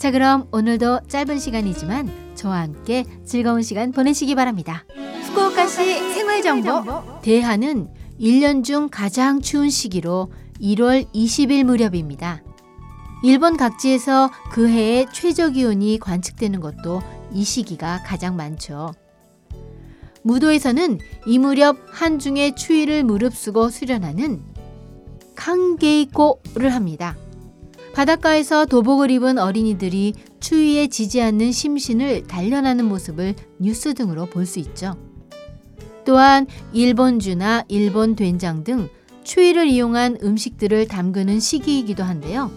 자, 그럼 오늘도 짧은 시간이지만 저와 함께 즐거운 시간 보내시기 바랍니다. 후쿠오카시 생활 정보. 대하는 1년 중 가장 추운 시기로 1월 20일 무렵입니다. 일본 각지에서 그 해의 최저 기온이 관측되는 것도 이 시기가 가장 많죠. 무도에서는 이 무렵 한중의 추위를 무릅쓰고 수련하는 칸게이코를 합니다. 바닷가에서 도복을 입은 어린이들이 추위에 지지 않는 심신을 단련하는 모습을 뉴스 등으로 볼 수 있죠. 또한 일본주나 일본 된장 등 추위를 이용한 음식들을 담그는 시기이기도 한데요.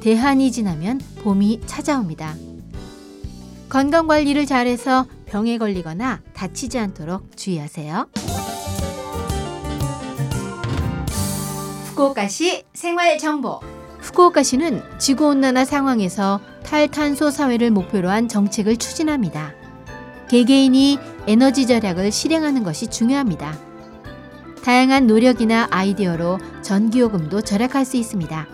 대한이 지나면 봄이 찾아옵니다. 건강 관리를 잘해서 병에 걸리거나 다치지 않도록 주의하세요. 후쿠오카시 생활 정보. 후쿠오카시는 지구온난화 상황에서 탈탄소 사회를 목표로 한 정책을 추진합니다. 개개인이 에너지 절약을 실행하는 것이 중요합니다. 다양한 노력이나 아이디어로 전기요금도 절약할 수 있습니다.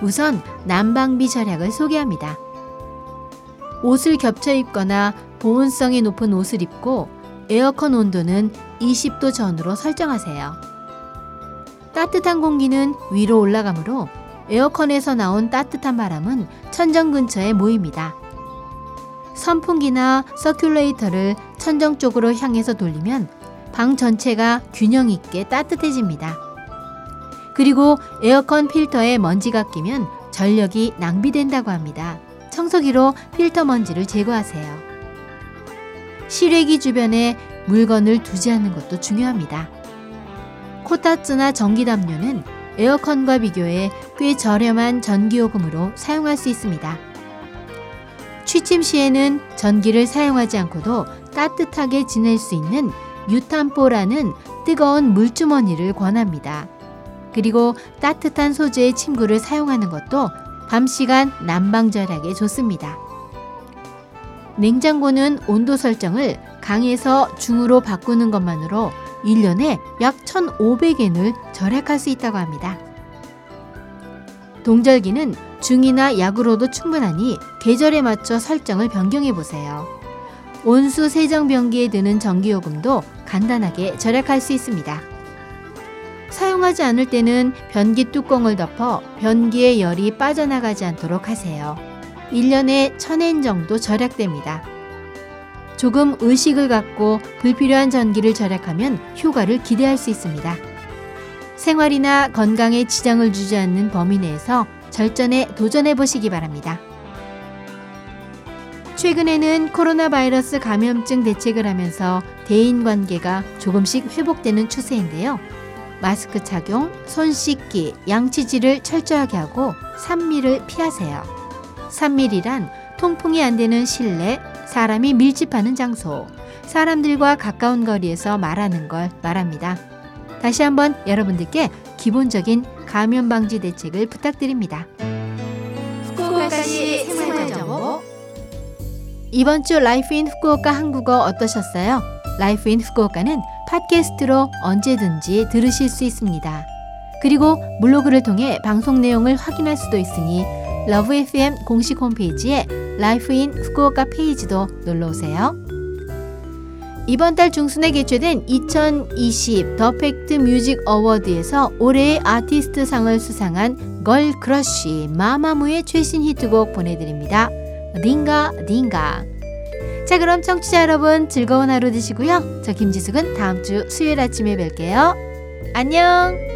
우선 난방비 절약을 소개합니다. 옷을 겹쳐 입거나 보온성이 높은 옷을 입고 에어컨 온도는 20도 전으로 설정하세요. 따뜻한 공기는 위로 올라가므로 에어컨에서 나온 따뜻한 바람은 천정 근처에 모입니다. 선풍기나 서큘레이터를 천정 쪽으로 향해서 돌리면 방 전체가 균형 있게 따뜻해집니다. 그리고 에어컨 필터에 먼지가 끼면 전력이 낭비된다고 합니다. 청소기로 필터 먼지를 제거하세요. 실외기 주변에 물건을 두지 않는 것도 중요합니다. 코타츠나 전기담요는 에어컨과 비교해 꽤 저렴한 전기요금으로 사용할 수 있습니다. 취침 시에는 전기를 사용하지 않고도 따뜻하게 지낼 수 있는 유탄포라는 뜨거운 물주머니를 권합니다. 그리고 따뜻한 소재의 침구를 사용하는 것도 밤 시간 난방 절약에 좋습니다. 냉장고는 온도 설정을 강에서 중으로 바꾸는 것만으로 1년에 약 1,500엔을 절약할 수 있다고 합니다. 동절기는 중이나 약으로도 충분하니 계절에 맞춰 설정을 변경해 보세요. 온수 세정 변기에 드는 전기요금도 간단하게 절약할 수 있습니다. 사용하지 않을 때는 변기 뚜껑을 덮어 변기의 열이 빠져나가지 않도록 하세요. 1년에 1000엔 정도 절약됩니다. 조금 의식을 갖고 불필요한 전기를 절약하면 효과를 기대할 수 있습니다. 생활이나 건강에 지장을 주지 않는 범위 내에서 절전에 도전해 보시기 바랍니다. 최근에는 코로나 바이러스 감염증 대책을 하면서 대인 관계가 조금씩 회복되는 추세인데요. 마스크 착용, 손 씻기, 양치질을 철저하게 하고 산미를 피하세요. 삼밀이란 통풍이 안 되는 실내, 사람이 밀집하는 장소, 사람들과 가까운 거리에서 말하는 걸 말합니다. 다시 한번 여러분들께 기본적인 감염 방지 대책을 부탁드립니다. 후쿠오카시 생활정보 이번 주 Life in Fukuoka 한국어 어떠셨어요? Life in Fukuoka는 팟캐스트로 언제든지 들으실 수 있습니다. 그리고 블로그를 통해 방송 내용을 확인할 수도 있으니 러브 FM 공식 홈페이지에 Life in Fukuoka 페이지도 놀러 오세요. 이번 달 중순에 개최된 2020 더 팩트 뮤직 어워드에서 올해의 아티스트 상을 수상한 걸 크러쉬 마마무의 최신 히트곡 보내드립니다. 딩가 딩가 자 그럼 청취자 여러분 즐거운 하루 되시고요. 저 김지숙은 다음 주 수요일 아침에 뵐게요. 안녕